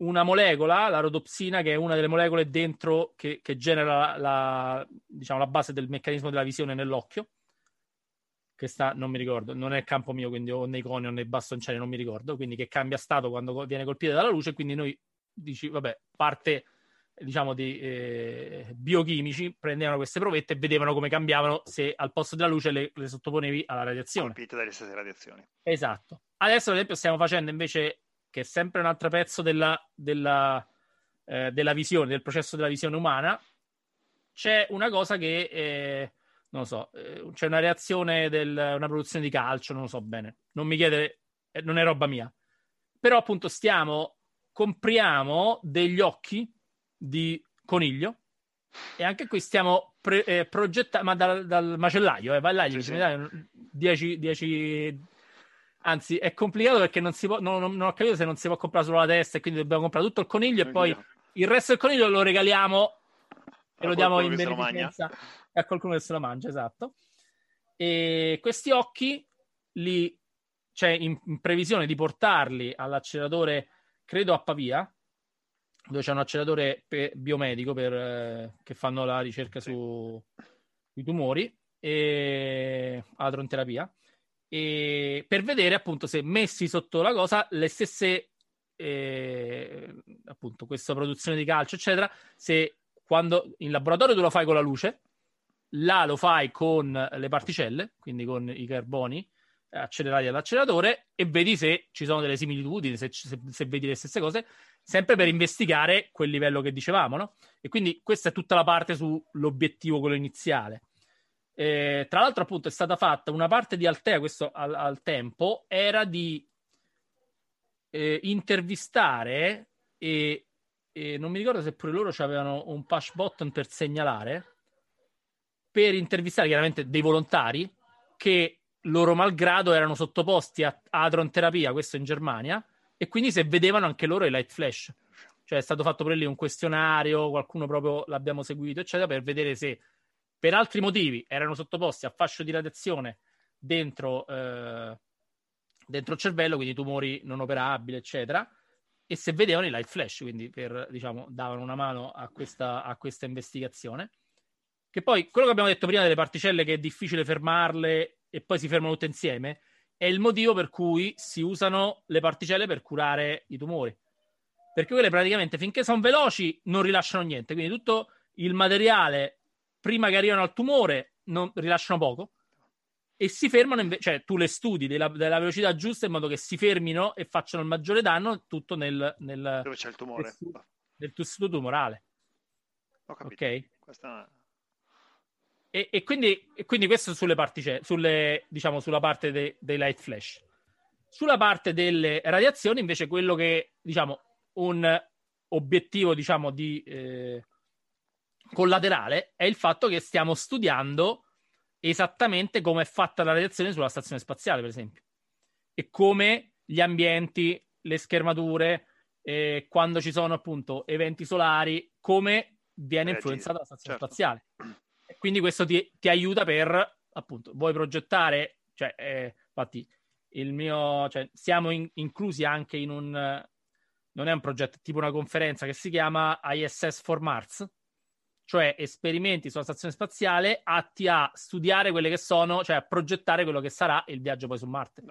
una molecola, la rodopsina, che è una delle molecole dentro che, che genera la, la, diciamo, la base del meccanismo della visione nell'occhio. Che sta, non mi ricordo, non è il campo mio, quindi o nei coni o nei bastoncini, non mi ricordo. Quindi che cambia stato quando viene colpita dalla luce. Quindi noi dici, vabbè, parte diciamo di eh, biochimici prendevano queste provette e vedevano come cambiavano se al posto della luce le, le sottoponevi alla radiazione. Colpite dalle stesse radiazioni. Esatto. Adesso, ad esempio, stiamo facendo invece che è sempre un altro pezzo della, della, eh, della visione, del processo della visione umana, c'è una cosa che, eh, non lo so, eh, c'è una reazione, del, una produzione di calcio, non lo so bene, non mi chiedere, eh, non è roba mia. Però appunto stiamo, compriamo degli occhi di coniglio e anche qui stiamo pre- eh, progettando, ma dal, dal macellaio, eh, vai là, gli sì, sì. 10 Anzi, è complicato perché non, si può, non, non, non, ho capito se non si può comprare solo la testa e quindi dobbiamo comprare tutto il coniglio e poi il resto del coniglio lo regaliamo e lo diamo in beneficenza a qualcuno che se lo mangia, esatto. E questi occhi li c'è cioè in, in, previsione di portarli all'acceleratore, credo a Pavia, dove c'è un acceleratore per, biomedico per, eh, che fanno la ricerca sì. sui tumori e adronterapia e per vedere appunto se messi sotto la cosa le stesse eh, appunto questa produzione di calcio eccetera se quando in laboratorio tu lo fai con la luce là lo fai con le particelle quindi con i carboni accelerati all'acceleratore e vedi se ci sono delle similitudini se, se, se vedi le stesse cose sempre per investigare quel livello che dicevamo no? e quindi questa è tutta la parte sull'obiettivo quello iniziale eh, tra l'altro, appunto, è stata fatta una parte di Altea, questo al, al tempo, era di eh, intervistare e, e, non mi ricordo se pure loro avevano un push button per segnalare, per intervistare chiaramente dei volontari che loro malgrado erano sottoposti a, adronterapia, questo in Germania, e quindi se vedevano anche loro i light flash. Cioè è stato fatto per lì un questionario, qualcuno proprio l'abbiamo seguito, eccetera, per vedere se per altri motivi erano sottoposti a fascio di radiazione dentro, eh, dentro il cervello, quindi tumori non operabili, eccetera, e se vedevano i light flash, quindi per, diciamo, davano una mano a questa, a questa investigazione. Che poi, quello che abbiamo detto prima delle particelle, che è difficile fermarle e poi si fermano tutte insieme, è il motivo per cui si usano le particelle per curare i tumori. Perché quelle praticamente, finché sono veloci, non rilasciano niente. Quindi tutto il materiale prima che arrivano al tumore non, rilasciano poco e si fermano invece, cioè tu le studi della, della, velocità giusta in modo che si fermino e facciano il maggiore danno tutto nel, nel dove c'è il tumore? tessuto, nel tessuto tumorale. Ho capito. Ok? Questa... e, e, quindi, e, quindi, questo sulle particelle sulle, diciamo sulla parte de, dei light flash. Sulla parte delle radiazioni invece quello che diciamo un obiettivo diciamo di eh, collaterale è il fatto che stiamo studiando esattamente come è fatta la radiazione sulla stazione spaziale, per esempio, e come gli ambienti, le schermature, eh, quando ci sono appunto eventi solari, come viene influenzata la stazione certo. spaziale. quindi questo ti, ti, aiuta per, appunto, vuoi progettare, cioè, eh, infatti, il mio, cioè, siamo in, inclusi anche in un, non è un progetto, è tipo una conferenza che si chiama ISS for Mars, cioè esperimenti sulla stazione spaziale atti a studiare quelle che sono, cioè a progettare quello che sarà il viaggio poi su Marte.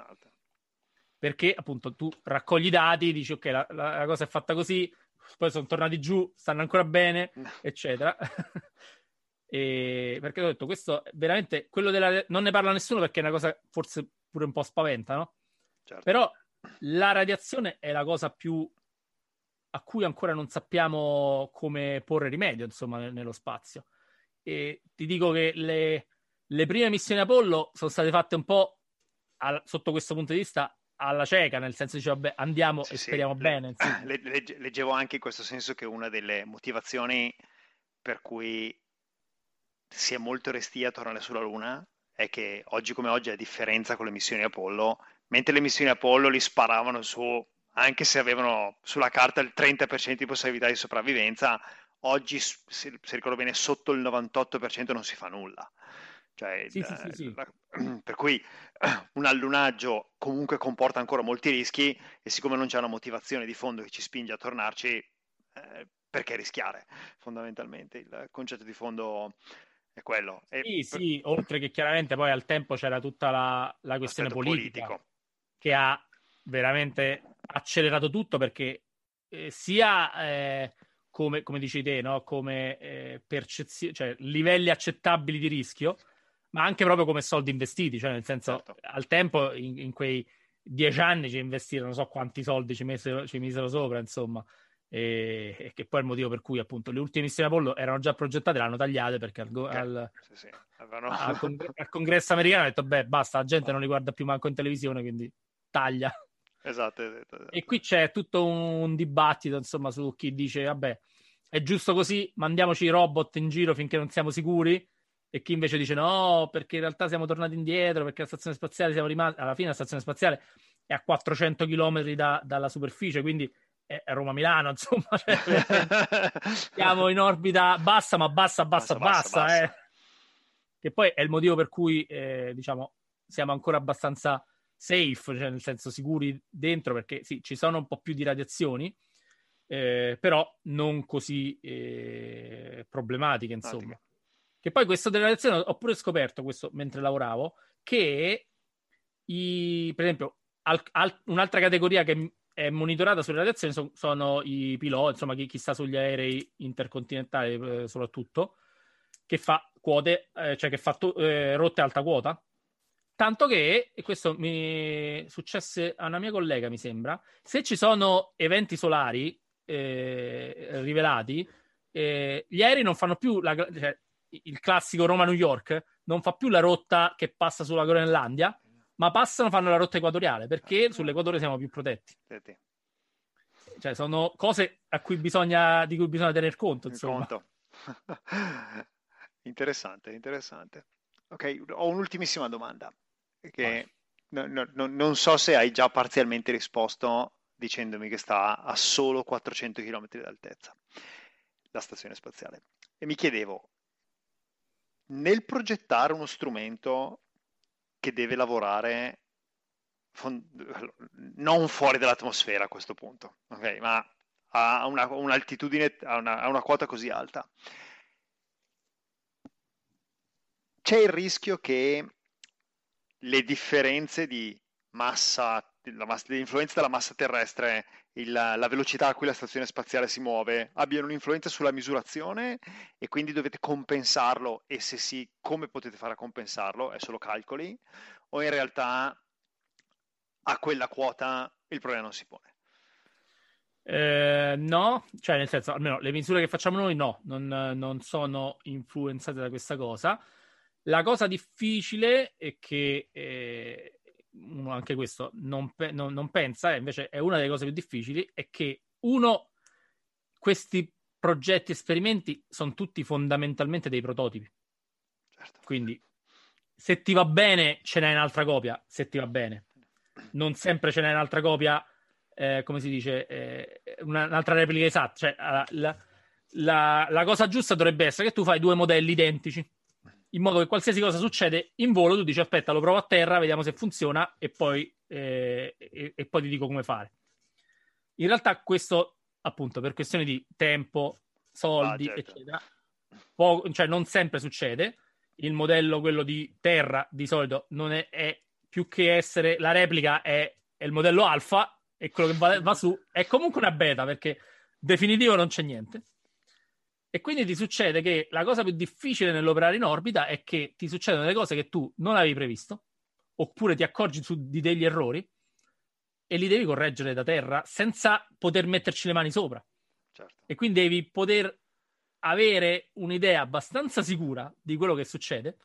Perché appunto tu raccogli i dati, dici ok, la, la, cosa è fatta così, poi sono tornati giù, stanno ancora bene, eccetera. e perché ho detto, questo veramente, quello della... non ne parla nessuno perché è una cosa forse pure un po' spaventa, no? Certo. Però la radiazione è la cosa più a cui ancora non sappiamo come porre rimedio, insomma, nello spazio. E ti dico che le, le prime missioni Apollo sono state fatte un po' al, sotto questo punto di vista alla cieca, nel senso di vabbè, andiamo sì, e speriamo sì. bene. Le, le, leggevo anche in questo senso che una delle motivazioni per cui si è molto restia a tornare sulla Luna è che oggi come oggi, a differenza con le missioni Apollo, mentre le missioni Apollo li sparavano su, anche se avevano sulla carta il 30% di possibilità di sopravvivenza, oggi, se, ricordo bene, sotto il 98% non si fa nulla. Cioè, sì, il, sì, sì, per cui un allunaggio comunque comporta ancora molti rischi e siccome non c'è una motivazione di fondo che ci spinge a tornarci, eh, perché rischiare fondamentalmente? Il concetto di fondo è quello. E sì, per... sì, oltre che chiaramente poi al tempo c'era tutta la, la questione politica politico. che ha veramente accelerato tutto perché eh, sia eh, come, come, dici te, no? come eh, percezione, cioè livelli accettabili di rischio, ma anche proprio come soldi investiti, cioè nel senso certo. al tempo in, in, quei dieci anni ci investirono, non so quanti soldi ci, mesero, ci misero sopra, insomma, e, e, che poi è il motivo per cui appunto le ultime missioni Apollo erano già progettate, l'hanno tagliate perché al, al, sì, sì. Avevano... al, congre- al, congresso americano ha detto beh basta, la gente non li guarda più manco in televisione, quindi taglia. Esatto, esatto, esatto. E qui c'è tutto un dibattito insomma su chi dice vabbè è giusto così, mandiamoci i robot in giro finché non siamo sicuri e chi invece dice no, perché in realtà siamo tornati indietro, perché la stazione spaziale siamo rimasti, alla fine la stazione spaziale è a 400 km da, dalla superficie, quindi è Roma-Milano, insomma, cioè, siamo in orbita bassa, ma bassa, bassa, bassa, bassa, bassa eh. che poi è il motivo per cui, eh, diciamo, siamo ancora abbastanza safe, cioè nel senso sicuri dentro, perché sì, ci sono un po' più di radiazioni, eh, però non così eh, problematiche, insomma. Pratica. Che poi questo della radiazione ho pure scoperto questo mentre lavoravo, che i, per esempio, al, al, un'altra categoria che è monitorata sulle radiazioni so, sono i piloti, insomma chi, chi, sta sugli aerei intercontinentali eh, soprattutto, che fa quote, eh, cioè che fa to- eh, rotte alta quota. Tanto che, e questo mi successe a una mia collega, mi sembra, se ci sono eventi solari eh, rivelati, eh, gli aerei non fanno più la, cioè, il classico Roma-New York non fa più la rotta che passa sulla Groenlandia, ma passano, fanno la rotta equatoriale perché ah. sull'equatore siamo più protetti. Cioè, sono cose cui bisogna, di cui bisogna tener conto. Insomma. Conto. interessante, interessante. Ok, ho un'ultimissima domanda. Che no, no, no, non so se hai già parzialmente risposto dicendomi che sta a solo 400 km d'altezza la stazione spaziale. E mi chiedevo, nel progettare uno strumento che deve lavorare non fuori dall'atmosfera a questo punto, okay? ma a una, un'altitudine, a una, a una quota così alta, c'è il rischio che le differenze di massa, l'influenza della massa terrestre il, la velocità a cui la stazione spaziale si muove abbiano un'influenza sulla misurazione e quindi dovete compensarlo e se sì, come potete fare a compensarlo? È solo calcoli o in realtà a quella quota il problema non si pone? Eh, no, cioè nel senso, almeno le misure che facciamo noi no, non, non sono influenzate da questa cosa. La cosa difficile è che eh, uno anche questo non, pe- non, non pensa, invece è una delle cose più difficili, è che uno, questi progetti, esperimenti sono tutti fondamentalmente dei prototipi. Certo. Quindi se ti va bene ce n'è un'altra copia, se ti va bene. Non sempre ce n'è un'altra copia, eh, come si dice, eh, una, un'altra replica esatta. Cioè, la, la, la, cosa giusta dovrebbe essere che tu fai due modelli identici in modo che qualsiasi cosa succede in volo, tu dici aspetta, lo provo a terra, vediamo se funziona e poi, eh, e, e poi ti dico come fare. In realtà questo, appunto, per questioni di tempo, soldi, ah, certo. eccetera, po- cioè non sempre succede. Il modello, quello di terra, di solito non è, è più che essere la replica, è, è, il modello alfa e quello che va, va su è comunque una beta perché definitivo non c'è niente. E quindi ti succede che la cosa più difficile nell'operare in orbita è che ti succedono delle cose che tu non avevi previsto, oppure ti accorgi su, di degli errori e li devi correggere da terra senza poter metterci le mani sopra. Certo. E quindi devi poter avere un'idea abbastanza sicura di quello che succede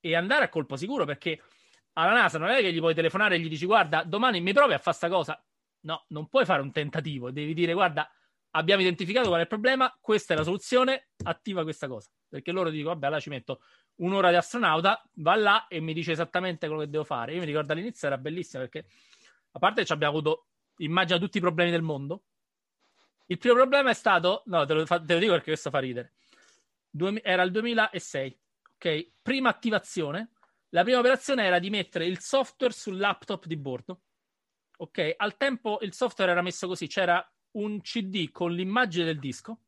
e andare a colpo sicuro perché alla NASA non è che gli puoi telefonare e gli dici guarda domani mi provi a fare sta cosa. No, non puoi fare un tentativo, devi dire guarda abbiamo identificato qual è il problema, questa è la soluzione, attiva questa cosa. Perché loro dicono, vabbè, allora ci metto un'ora di astronauta, va là e mi dice esattamente quello che devo fare. Io mi ricordo all'inizio era bellissimo perché, a parte che abbiamo avuto, immagina tutti i problemi del mondo, il primo problema è stato, no, te lo, te lo dico perché questo fa ridere, Due, era il 2006, ok? Prima attivazione, la prima operazione era di mettere il software sul laptop di bordo, ok? Al tempo il software era messo così, c'era un CD con l'immagine del disco,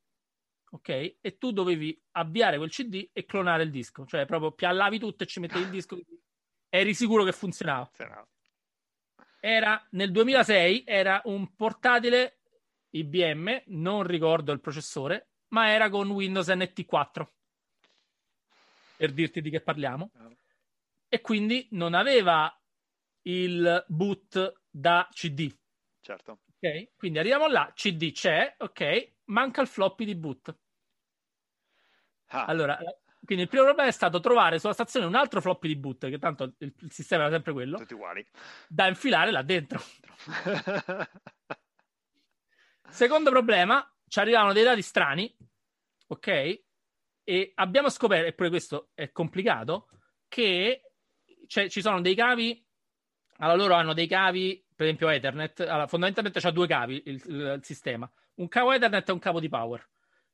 ok? E tu dovevi avviare quel CD e clonare il disco, cioè proprio piallavi tutto e ci mettevi il disco. Eri sicuro che funzionava. Era nel 2006, era un portatile IBM, non ricordo il processore, ma era con Windows NT4. Per dirti di che parliamo. E quindi non aveva il boot da CD. Certo. Ok, quindi arriviamo là, CD c'è, ok, manca il floppy di boot. Ah. Allora, quindi il primo problema è stato trovare sulla stazione un altro floppy di boot, che tanto il, il sistema era sempre quello. Tutti uguali. Da infilare là dentro. Secondo problema, ci arrivavano dei dati strani, ok? E abbiamo scoperto, e pure questo è complicato, che ci sono dei cavi, allora loro hanno dei cavi per esempio Ethernet, allora, fondamentalmente c'ha due cavi il, il, il, sistema, un cavo Ethernet e un cavo di power.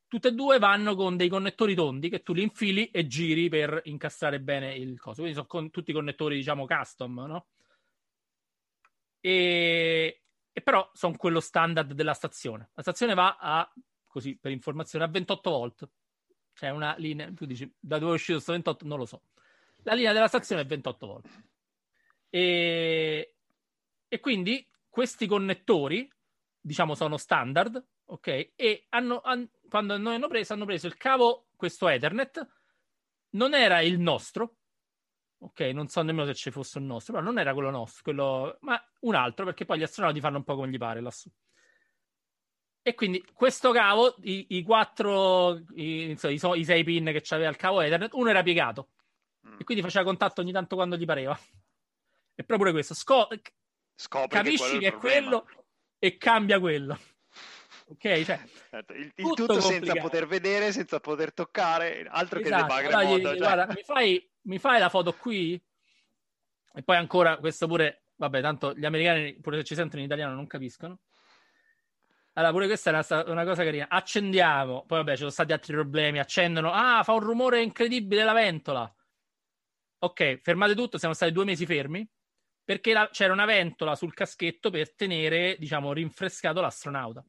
Tutte e due vanno con dei connettori tondi che tu li infili e giri per incastrare bene il coso. Quindi sono con, tutti connettori, diciamo, custom, no? E, e però sono quello standard della stazione. La stazione va a, così per informazione, a 28 volt. Cioè una linea, tu dici, da dove è uscito questo 28? Non lo so. La linea della stazione è 28 volt. E, e quindi questi connettori, diciamo, sono standard, ok? E hanno, hanno, quando noi hanno preso, hanno preso il cavo, questo Ethernet, non era il nostro, ok? Non so nemmeno se ci fosse il nostro, però non era quello nostro, quello, ma un altro, perché poi gli astronauti fanno un po' come gli pare lassù. E quindi questo cavo, i, i quattro, i, insomma, i, i, sei pin che c'aveva il cavo Ethernet, uno era piegato. E quindi faceva contatto ogni tanto quando gli pareva. E proprio questo. Sco- Scopri capisci che, che è, quello e cambia quello. Ok, cioè, certo, il, il tutto, tutto senza poter vedere, senza poter toccare, altro esatto. che debugger allora, modo, cioè. guarda, mi, fai, mi fai la foto qui? E poi ancora, questo pure, vabbè, tanto gli americani, pure se ci sentono in italiano, non capiscono. Allora, pure questa è una, una, cosa carina. Accendiamo, poi vabbè, ci sono stati altri problemi. Accendono, ah, fa un rumore incredibile la ventola. Ok, fermate tutto, siamo stati due mesi fermi perché la, c'era una ventola sul caschetto per tenere, diciamo, rinfrescato l'astronauta.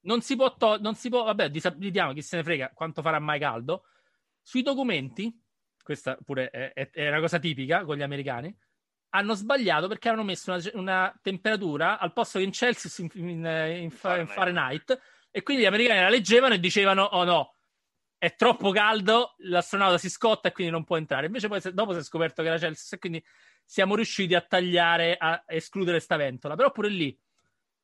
Non si può, to- non si può, vabbè, disabilitiamo, chi se ne frega quanto farà mai caldo. Sui documenti, questa pure è, è, è una cosa tipica con gli americani, hanno sbagliato perché hanno messo una, una temperatura al posto che in Celsius in, in, in, Fahrenheit. in, Fahrenheit. e quindi gli americani la leggevano e dicevano oh no è troppo caldo l'astronauta si scotta e quindi non può entrare invece poi se, dopo si è scoperto che era Celsius e quindi siamo riusciti a tagliare, a escludere sta ventola. Però pure lì,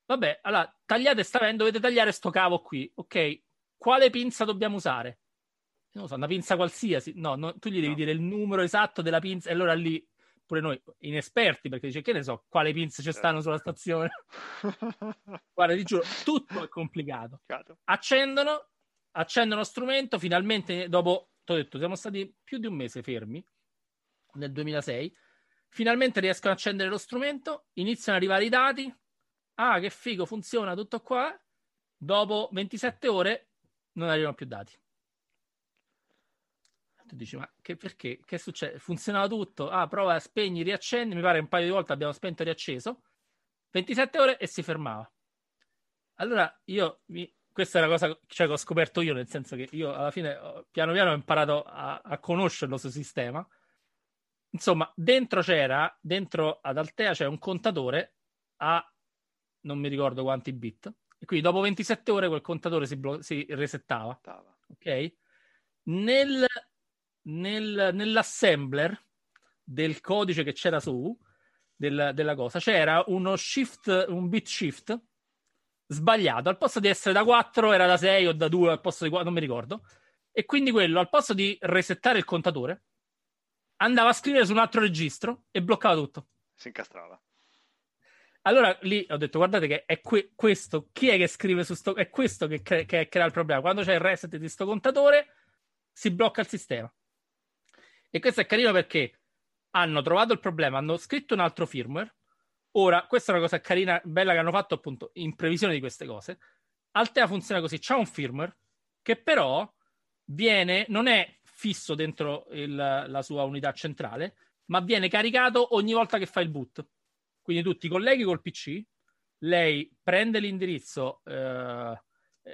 vabbè, allora tagliate sta ventola, dovete tagliare sto cavo qui. Ok, quale pinza dobbiamo usare? Non so, una pinza qualsiasi. No, no tu gli devi no. dire il numero esatto della pinza e allora lì pure noi inesperti perché dice che ne so quale pinze ci stanno sulla stazione guarda ti giuro tutto è complicato accendono accendono lo strumento finalmente dopo ti ho detto siamo stati più di un mese fermi nel 2006 Finalmente riescono a accendere lo strumento, iniziano ad arrivare i dati. Ah, che figo, funziona tutto qua. Dopo 27 ore non arrivano più dati. Tu dici, ma che, perché? Che succede? Funzionava tutto? Ah, prova, spegni, riaccendi. Mi pare un paio di volte abbiamo spento e riacceso. 27 ore e si fermava. Allora io, mi... questa è una cosa cioè, che ho scoperto io, nel senso che io alla fine piano piano ho imparato a, a conoscerlo questo sistema. Insomma, dentro c'era, dentro ad Altea c'è un contatore a non mi ricordo quanti bit. E quindi dopo 27 ore quel contatore si, blo- si resettava. Ok? Nel, nel, nell'assembler del codice che c'era su del, della cosa c'era uno shift, un bit shift sbagliato. Al posto di essere da 4 era da 6 o da 2 al posto di 4, non mi ricordo. E quindi quello al posto di resettare il contatore andava a scrivere su un altro registro e bloccava tutto. Si incastrava. Allora lì ho detto, guardate che è que- questo, chi è che scrive su sto... È questo che, cre- che crea il problema. Quando c'è il reset di questo contatore, si blocca il sistema. E questo è carino perché hanno trovato il problema, hanno scritto un altro firmware. Ora, questa è una cosa carina, bella che hanno fatto appunto in previsione di queste cose. Altea funziona così, c'è un firmware che però viene, non è fisso dentro il, la sua unità centrale, ma viene caricato ogni volta che fa il boot. Quindi tu ti colleghi col PC, lei prende l'indirizzo, eh,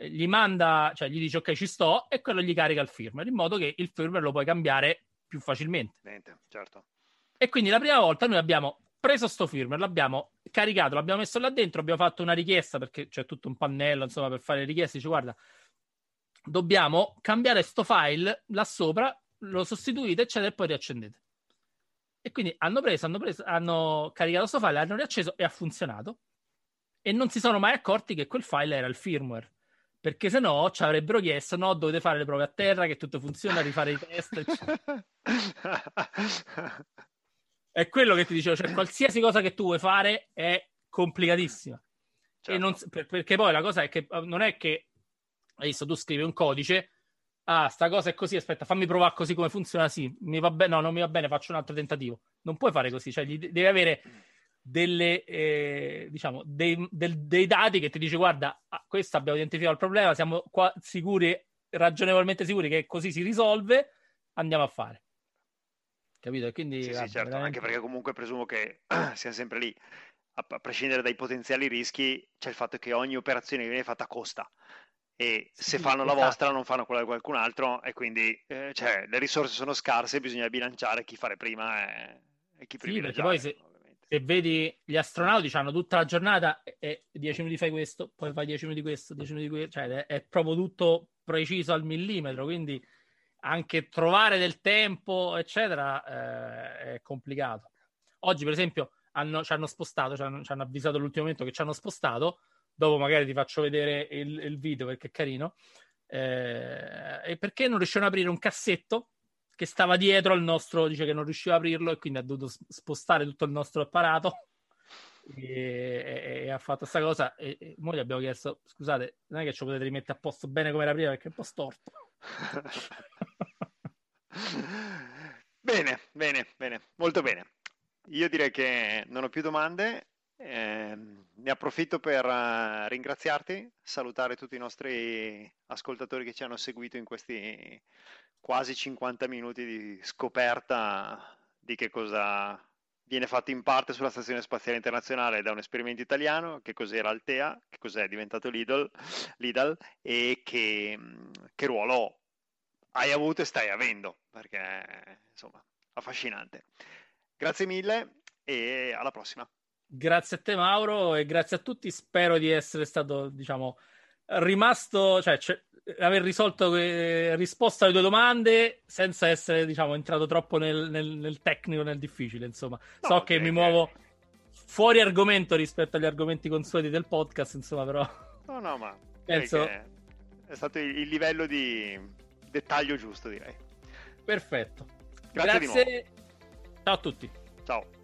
gli manda, cioè gli dice ok ci sto e quello gli carica il firmware, in modo che il firmware lo puoi cambiare più facilmente. Certo. E quindi la prima volta noi abbiamo preso sto firmware, l'abbiamo caricato, l'abbiamo messo là dentro, abbiamo fatto una richiesta perché c'è tutto un pannello insomma per fare richieste, dice guarda dobbiamo cambiare sto file là sopra, lo sostituite eccetera e poi riaccendete. E quindi hanno preso, hanno, preso, hanno caricato questo file, hanno riacceso e ha funzionato. E non si sono mai accorti che quel file era il firmware. Perché se no ci avrebbero chiesto: no, dovete fare le prove a terra, che tutto funziona, rifare i test. è quello che ti dicevo, cioè qualsiasi cosa che tu vuoi fare è complicatissima. Certo. Non, per, perché poi la cosa è che non è che hai visto, tu scrivi un codice ah, sta cosa è così, aspetta, fammi provare così come funziona, sì, mi va bene, no, non mi va bene, faccio un altro tentativo. Non puoi fare così, cioè devi avere delle, eh, diciamo, dei, del, dei, dati che ti dice guarda, ah, questo abbiamo identificato il problema, siamo qua sicuri, ragionevolmente sicuri che così si risolve, andiamo a fare. Capito? E quindi, sì, guarda, sì, certo, veramente... anche perché comunque presumo che siamo sempre lì, a prescindere dai potenziali rischi, c'è il fatto che ogni operazione che viene fatta costa e se sì, fanno la esatto. vostra non fanno quella di qualcun altro e quindi eh, cioè, le risorse sono scarse bisogna bilanciare chi fare prima e, e chi sì, perché poi se, se, vedi gli astronauti hanno tutta la giornata e 10 minuti fai questo poi fai 10 minuti questo 10 minuti questo cioè è, è, proprio tutto preciso al millimetro quindi anche trovare del tempo eccetera eh, è complicato oggi per esempio hanno, ci hanno spostato ci hanno, ci hanno avvisato all'ultimo momento che ci hanno spostato dopo magari ti faccio vedere il, il video perché è carino. Eh, e perché non riuscivano ad aprire un cassetto che stava dietro al nostro, dice che non riusciva ad aprirlo e quindi ha dovuto spostare tutto il nostro apparato. E, e, ha fatto questa cosa e, e noi gli abbiamo chiesto scusate non è che ci potete rimettere a posto bene come era prima perché è un po' storto? Bene bene bene molto bene. Io direi che non ho più domande eh, ne approfitto per uh, ringraziarti, salutare tutti i nostri ascoltatori che ci hanno seguito in questi quasi 50 minuti di scoperta di che cosa viene fatto in parte sulla Stazione Spaziale Internazionale da un esperimento italiano, che cos'era Altea, che cos'è diventato Lidl, Lidl e che, che ruolo hai avuto e stai avendo, perché insomma, affascinante. Grazie mille e alla prossima. Grazie a te Mauro e grazie a tutti. Spero di essere stato, diciamo, rimasto, cioè, cioè aver risolto, eh, risposto alle tue domande senza essere, diciamo, entrato troppo nel, nel, nel tecnico, nel difficile. Insomma, no, so che mi muovo fuori argomento rispetto agli argomenti consueti del podcast, insomma, però. No, no, ma penso è stato il livello di dettaglio giusto, direi. Perfetto. Grazie. Grazie. Ciao a tutti. Ciao.